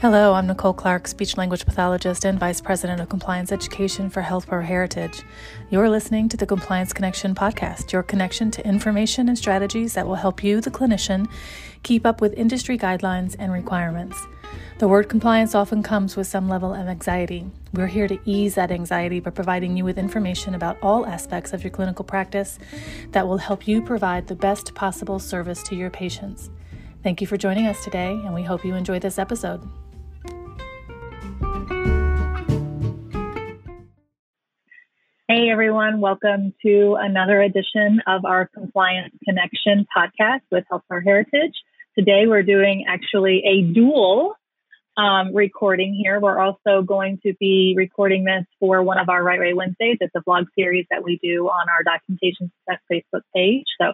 Hello, I'm Nicole Clark, speech language pathologist and Vice President of Compliance Education for Health for Heritage. You're listening to the Compliance Connection podcast, your connection to information and strategies that will help you, the clinician, keep up with industry guidelines and requirements. The word compliance often comes with some level of anxiety. We're here to ease that anxiety by providing you with information about all aspects of your clinical practice that will help you provide the best possible service to your patients. Thank you for joining us today, and we hope you enjoy this episode. Everyone, welcome to another edition of our Compliance Connection podcast with Health Healthcare Heritage. Today we're doing actually a dual um, recording here. We're also going to be recording this for one of our Right Way Wednesdays. It's a vlog series that we do on our Documentation Success Facebook page. So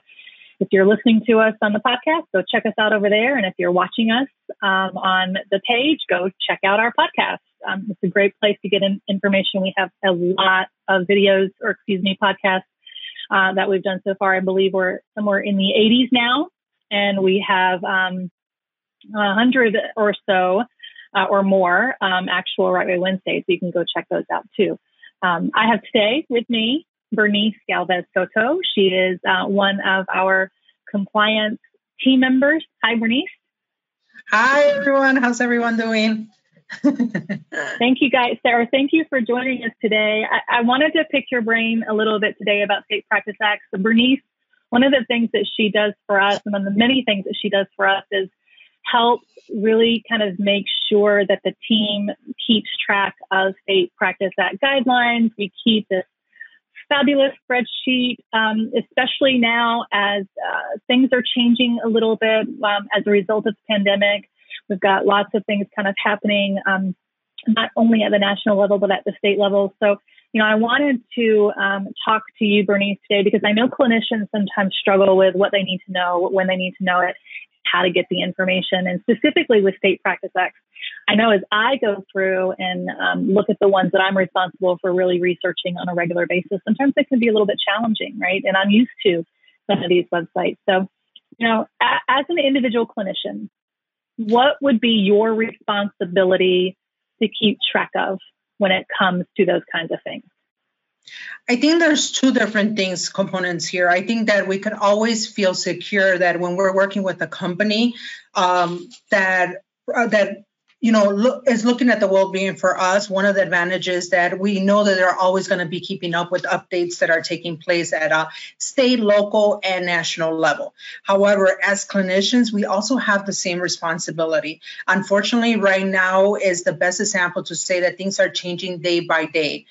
if you're listening to us on the podcast, go check us out over there. And if you're watching us um, on the page, go check out our podcast. Um, it's a great place to get in information. We have a lot of videos, or excuse me, podcasts uh, that we've done so far. I believe we're somewhere in the 80s now, and we have um, a hundred or so uh, or more um, actual Right Way Wednesdays. So you can go check those out too. Um, I have today with me Bernice Galvez Soto. She is uh, one of our compliance team members. Hi, Bernice. Hi, everyone. How's everyone doing? thank you guys, Sarah. Thank you for joining us today. I, I, wanted to pick your brain a little bit today about State Practice Acts. So Bernice, one of the things that she does for us, and one of the many things that she does for us is help really kind of make sure that the team keeps track of State Practice Act guidelines. We keep this fabulous spreadsheet, um, especially now as uh, things are changing a little bit um, as a result of the pandemic. We've got lots of things kind of happening, um, not only at the national level, but at the state level. So, you know, I wanted to um, talk to you, Bernice, today because I know clinicians sometimes struggle with what they need to know, when they need to know it, how to get the information, and specifically with state practice acts. I know as I go through and um, look at the ones that I'm responsible for really researching on a regular basis, sometimes it can be a little bit challenging, right? And I'm used to some of these websites. So, you know, a- as an individual clinician, what would be your responsibility to keep track of when it comes to those kinds of things? I think there's two different things components here. I think that we can always feel secure that when we're working with a company, um, that uh, that you know look, is looking at the well-being for us one of the advantages that we know that they're always going to be keeping up with updates that are taking place at a state local and national level. However as clinicians we also have the same responsibility. Unfortunately right now is the best example to say that things are changing day by day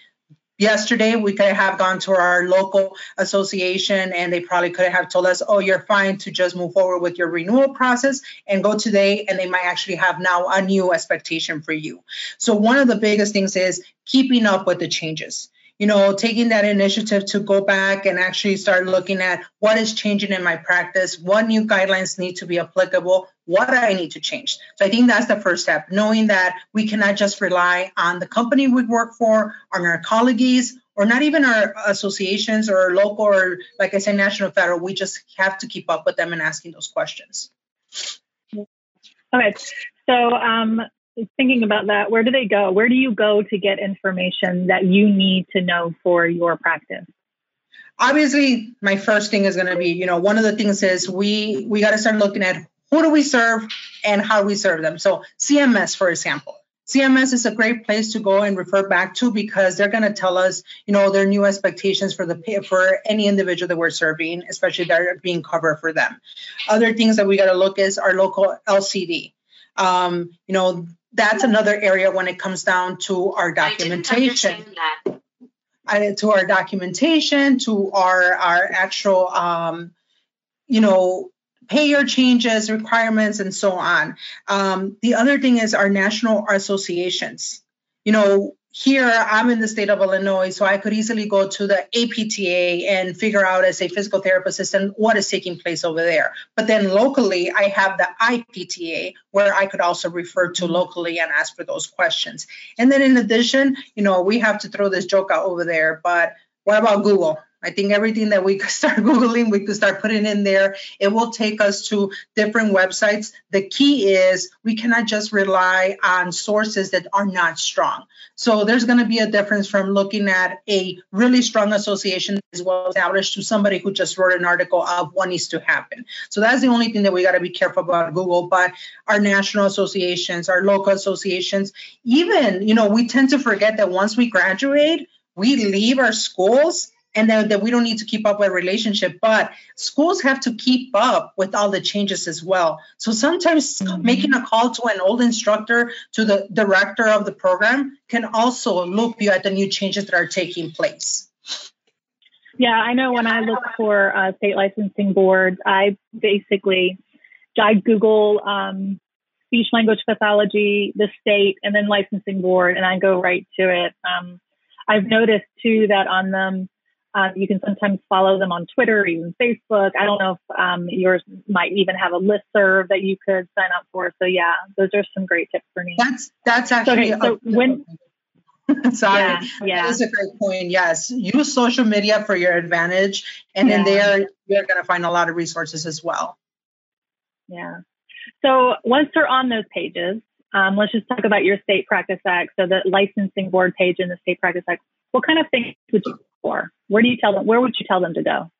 yesterday we could have gone to our local association and they probably could have told us oh you're fine to just move forward with your renewal process and go today and they might actually have now a new expectation for you. So one of the biggest things is keeping up with the changes you know, taking that initiative to go back and actually start looking at what is changing in my practice, what new guidelines need to be applicable, what I need to change. So I think that's the first step, knowing that we cannot just rely on the company we work for, on our colleagues, or not even our associations or local or, like I said, national, federal. We just have to keep up with them and asking those questions. Okay. So um, thinking about that, where do they go? Where do you go to get information that you need to know for your practice? Obviously, my first thing is going to be, you know, one of the things is we we got to start looking at who do we serve and how we serve them. So CMS, for example, CMS is a great place to go and refer back to because they're going to tell us, you know, their new expectations for the for any individual that we're serving, especially that are being covered for them. Other things that we got to look is our local LCD. Um, you know, that's another area when it comes down to our documentation. I, to our documentation, to our our actual, um, you know, payer changes, requirements, and so on. Um, the other thing is our national associations. You know, here I'm in the state of Illinois, so I could easily go to the APTA and figure out as a physical therapist assistant what is taking place over there. But then locally, I have the IPTA where I could also refer to mm-hmm. locally and ask for those questions. And then in addition, you know, we have to throw this joke out over there, but what about Google? I think everything that we could start Googling, we could start putting in there. It will take us to different websites. The key is we cannot just rely on sources that are not strong. So there's going to be a difference from looking at a really strong association as well established to somebody who just wrote an article of what needs to happen. So that's the only thing that we got to be careful about Google. But our national associations, our local associations, even, you know, we tend to forget that once we graduate, we leave our schools and then that we don't need to keep up with relationship but schools have to keep up with all the changes as well. So sometimes mm-hmm. making a call to an old instructor to the director of the program can also look you at the new changes that are taking place. Yeah i know when i look for uh, state licensing boards i basically i google um, speech language pathology the state and then licensing board and i go right to it. Um, i've noticed too that on them um, you can sometimes follow them on Twitter, or even Facebook. I don't know if um, yours might even have a list serve that you could sign up for. So yeah, those are some great tips for me. That's that's actually okay. So when Sorry. Yeah, yeah. That is a great point. Yes. Use social media for your advantage. And yeah. in there, you're going to find a lot of resources as well. Yeah. So once they're on those pages, um, let's just talk about your state practice act. So the licensing board page in the state practice act, what kind of things would you for? Where do you tell them? Where would you tell them to go?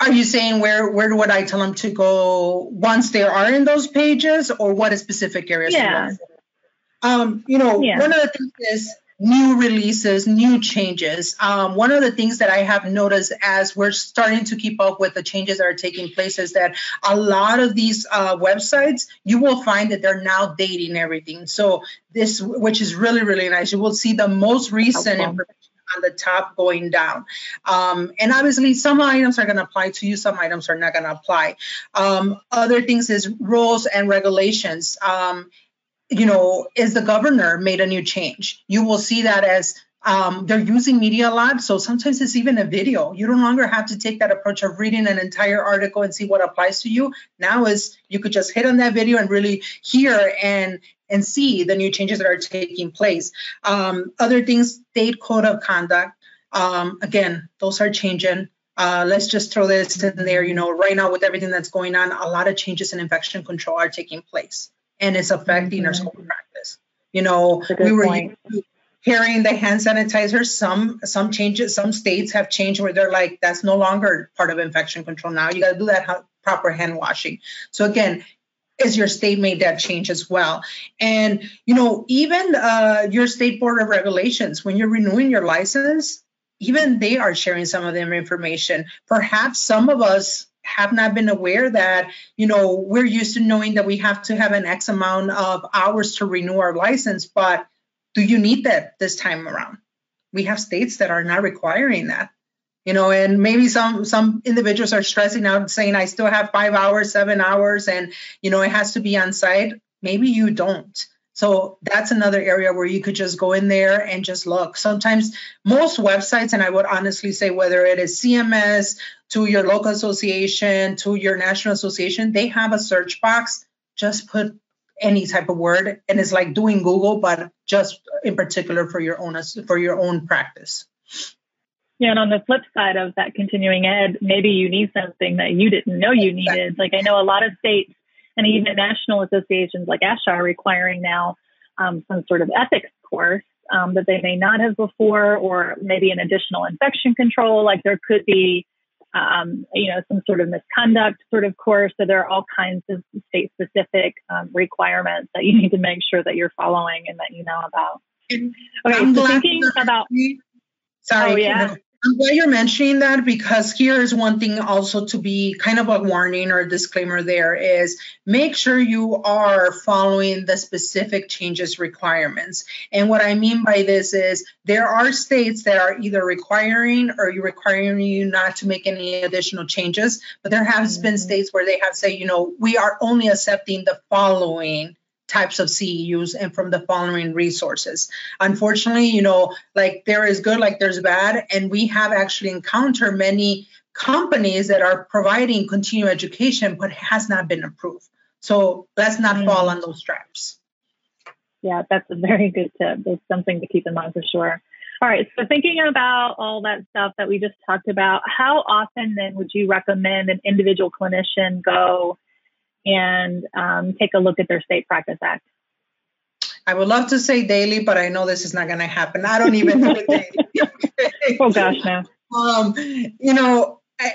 Are you saying where where would I tell them to go once they are in those pages, or what a specific areas? Yeah. Um, you know, yeah. one of the things is new releases, new changes. Um, one of the things that I have noticed as we're starting to keep up with the changes that are taking place is that a lot of these uh, websites, you will find that they're now dating everything. So this, which is really, really nice. You will see the most recent okay. information on the top going down. Um, and obviously, some items are going to apply to you, some items are not going to apply. Um, other things is rules and regulations. Um, you know, is the governor made a new change? You will see that as um, they're using media a lot. So sometimes it's even a video. You no longer have to take that approach of reading an entire article and see what applies to you. Now is you could just hit on that video and really hear and and see the new changes that are taking place. Um, other things, state code of conduct. Um, again, those are changing. Uh, let's just throw this in there. You know, right now with everything that's going on, a lot of changes in infection control are taking place, and it's affecting mm-hmm. our school practice. You know, we were carrying the hand sanitizer. Some some changes, some states have changed where they're like that's no longer part of infection control. Now you got to do that proper hand washing. So again, is your state made that change as well and you know even uh, your state board of regulations when you're renewing your license even they are sharing some of their information perhaps some of us have not been aware that you know we're used to knowing that we have to have an x amount of hours to renew our license but do you need that this time around? We have states that are not requiring that you know and maybe some some individuals are stressing out saying i still have five hours seven hours and you know it has to be on site. Maybe you don't so that's another area where you could just go in there and just look. Sometimes most websites and i would honestly say whether it is cms to your local association to your national association they have a search box. Just put any type of word and it's like doing google but just in particular for your own for your own practice. Yeah, and on the flip side of that continuing ed, maybe you need something that you didn't know you needed. Like I know a lot of states and even national associations like ASHA are requiring now um, some sort of ethics course um, that they may not have before, or maybe an additional infection control. Like there could be, um, you know, some sort of misconduct sort of course. So there are all kinds of state specific um, requirements that you need to make sure that you're following and that you know about. Okay, I'm so thinking about. Sorry, oh, yeah. I'm glad you're mentioning that because here is one thing also to be kind of a warning or a disclaimer there is make sure you are following the specific changes requirements. And what I mean by this is there are states that are either requiring or requiring you not to make any additional changes, but there has been mm-hmm. states where they have said, you know, we are only accepting the following types of CEUs and from the following resources. Unfortunately, you know, like there is good, like there's bad, and we have actually encountered many companies that are providing continuing education but has not been approved. So let's not mm. fall on those traps. Yeah, that's a very good tip. It's something to keep in mind for sure. All right. So thinking about all that stuff that we just talked about, how often then would you recommend an individual clinician go and um, take a look at their state practice act? I would love to say daily, but I know this is not going to happen. I don't even know daily. oh gosh, no. Um, you know, I,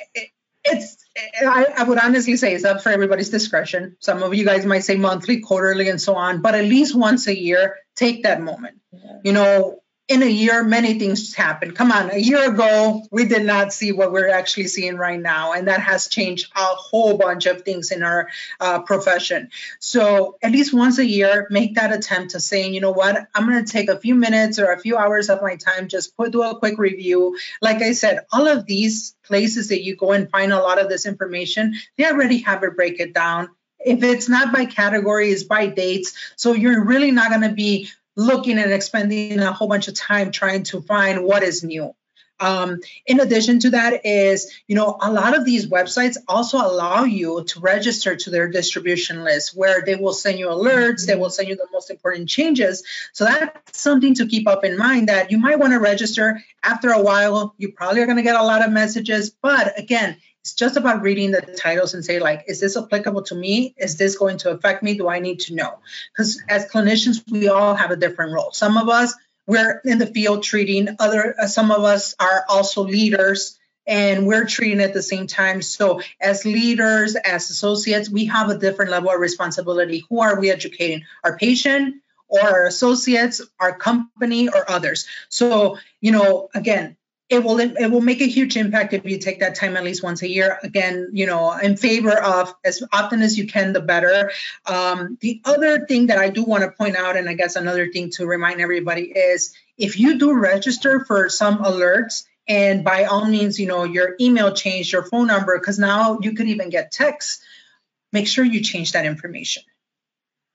it's I, I, would honestly say it's up for everybody's discretion. Some of you guys might say monthly, quarterly, and so on, but at least once a year, take that moment. You know, in a year, many things happen. Come on, a year ago, we did not see what we're actually seeing right now. And that has changed a whole bunch of things in our uh, profession. So, at least once a year, make that attempt to saying, you know what, I'm going to take a few minutes or a few hours of my time, just put, do a quick review. Like I said, all of these places that you go and find a lot of this information, they already have it break it down. If it's not by category, it's by dates. So, you're really not going to be looking and expending a whole bunch of time trying to find what is new. Um, in addition to that is, you know, a lot of these websites also allow you to register to their distribution list where they will send you alerts, they will send you the most important changes. So that's something to keep up in mind that you might want to register after a while. You probably are going to get a lot of messages, but again, it's just about reading the titles and say, like, is this applicable to me? Is this going to affect me? Do I need to know? Because as clinicians, we all have a different role. Some of us, we're in the field treating, other uh, some of us are also leaders and we're treating at the same time. So, as leaders, as associates, we have a different level of responsibility. Who are we educating? Our patient or our associates, our company, or others? So, you know, again, it will it will make a huge impact if you take that time at least once a year. Again you know in favor of as often as you can the better. Um, the other thing that i do want to point out and i guess another thing to remind everybody is if you do register for some alerts and by all means you know your email changed your phone number because now you could even get texts make sure you change that information.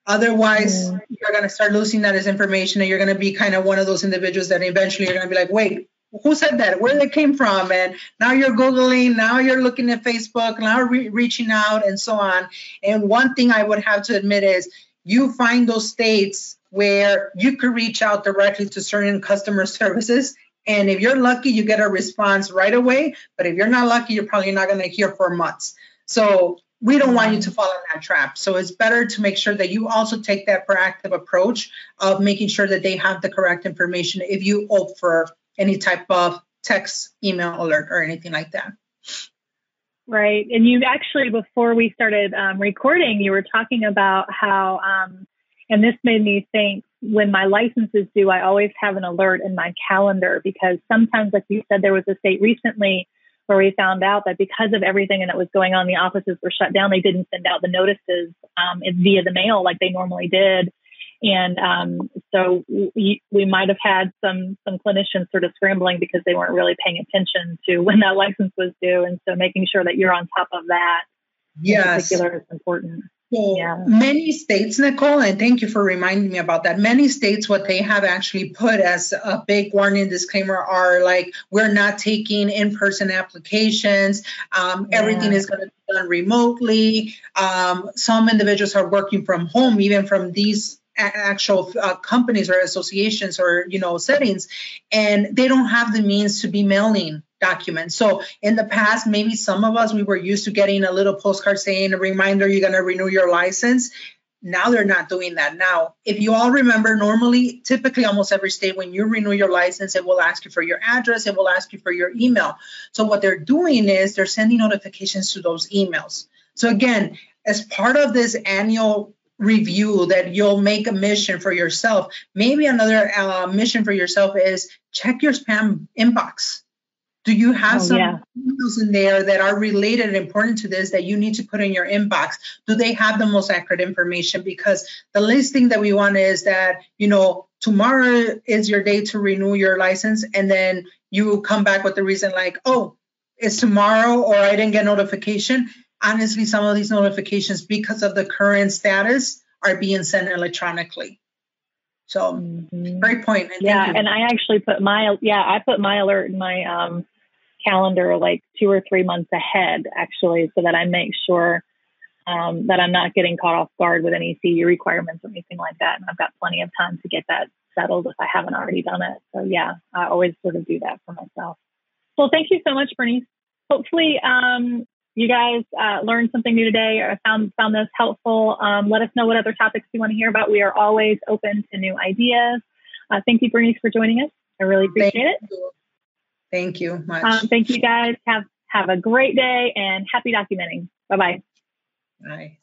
Otherwise, you're going to start losing that as information, and you're going to be kind of one of those individuals that eventually you're going to be like, wait, who said that? Where they came from? And now you're googling now you're looking at facebook now re- reaching out and so on. And one thing i would have to admit is you find those states where you could reach out directly to certain customer services. And if you're lucky you get a response right away. But if you're not lucky you're probably not going to hear for months. So we don't want you to fall in that trap. So it's better to make sure that you also take that proactive approach of making sure that they have the correct information if you opt for any type of text, email alert, or anything like that. Right. And you actually, before we started um, recording, you were talking about how, um, and this made me think when my license is due, I always have an alert in my calendar because sometimes, like you said, there was a state recently where we found out that because of everything and that was going on, the offices were shut down. They didn't send out the notices um, via the mail like they normally did. And um, so we, we might have had some some clinicians sort of scrambling because they weren't really paying attention to when that license was due. And so making sure that you're on top of that yes. in particular is important. So yeah. many states, Nicole, and thank you for reminding me about that. Many states, what they have actually put as a big warning disclaimer are like, we're not taking in person applications. Um, yeah. Everything is going to be done remotely. Um, some individuals are working from home, even from these actual uh, companies or associations or you know settings and they don't have the means to be mailing documents. So in the past maybe some of us we were used to getting a little postcard saying a reminder you're going to renew your license. Now they're not doing that. Now if you all remember normally typically almost every state when you renew your license it will ask you for your address it will ask you for your email. So what they're doing is they're sending notifications to those emails. So again as part of this annual review that you'll make a mission for yourself. Maybe another uh, mission for yourself is check your spam inbox. Do you have oh, some yeah. emails in there that are related and important to this that you need to put in your inbox? Do they have the most accurate information? Because the least thing that we want is that, you know, tomorrow is your day to renew your license and then you come back with the reason like, oh, it's tomorrow or I didn't get notification honestly, some of these notifications, because of the current status, are being sent electronically. So, mm-hmm. great point. And yeah, and I actually put my yeah, I put my alert in my um, calendar like two or three months ahead, actually, so that I make sure um, that I'm not getting caught off guard with any CE requirements or anything like that. And I've got plenty of time to get that settled if I haven't already done it. So yeah, I always sort of do that for myself. Well, thank you so much, Bernice. Hopefully, um, you guys uh, learned something new today or found found this helpful. Um, let us know what other topics you want to hear about. We are always open to new ideas. Uh, thank you, Bernice, for joining us. I really appreciate thank it. You. Thank you much. Um, thank you guys. Have have a great day and happy documenting. Bye-bye. Bye.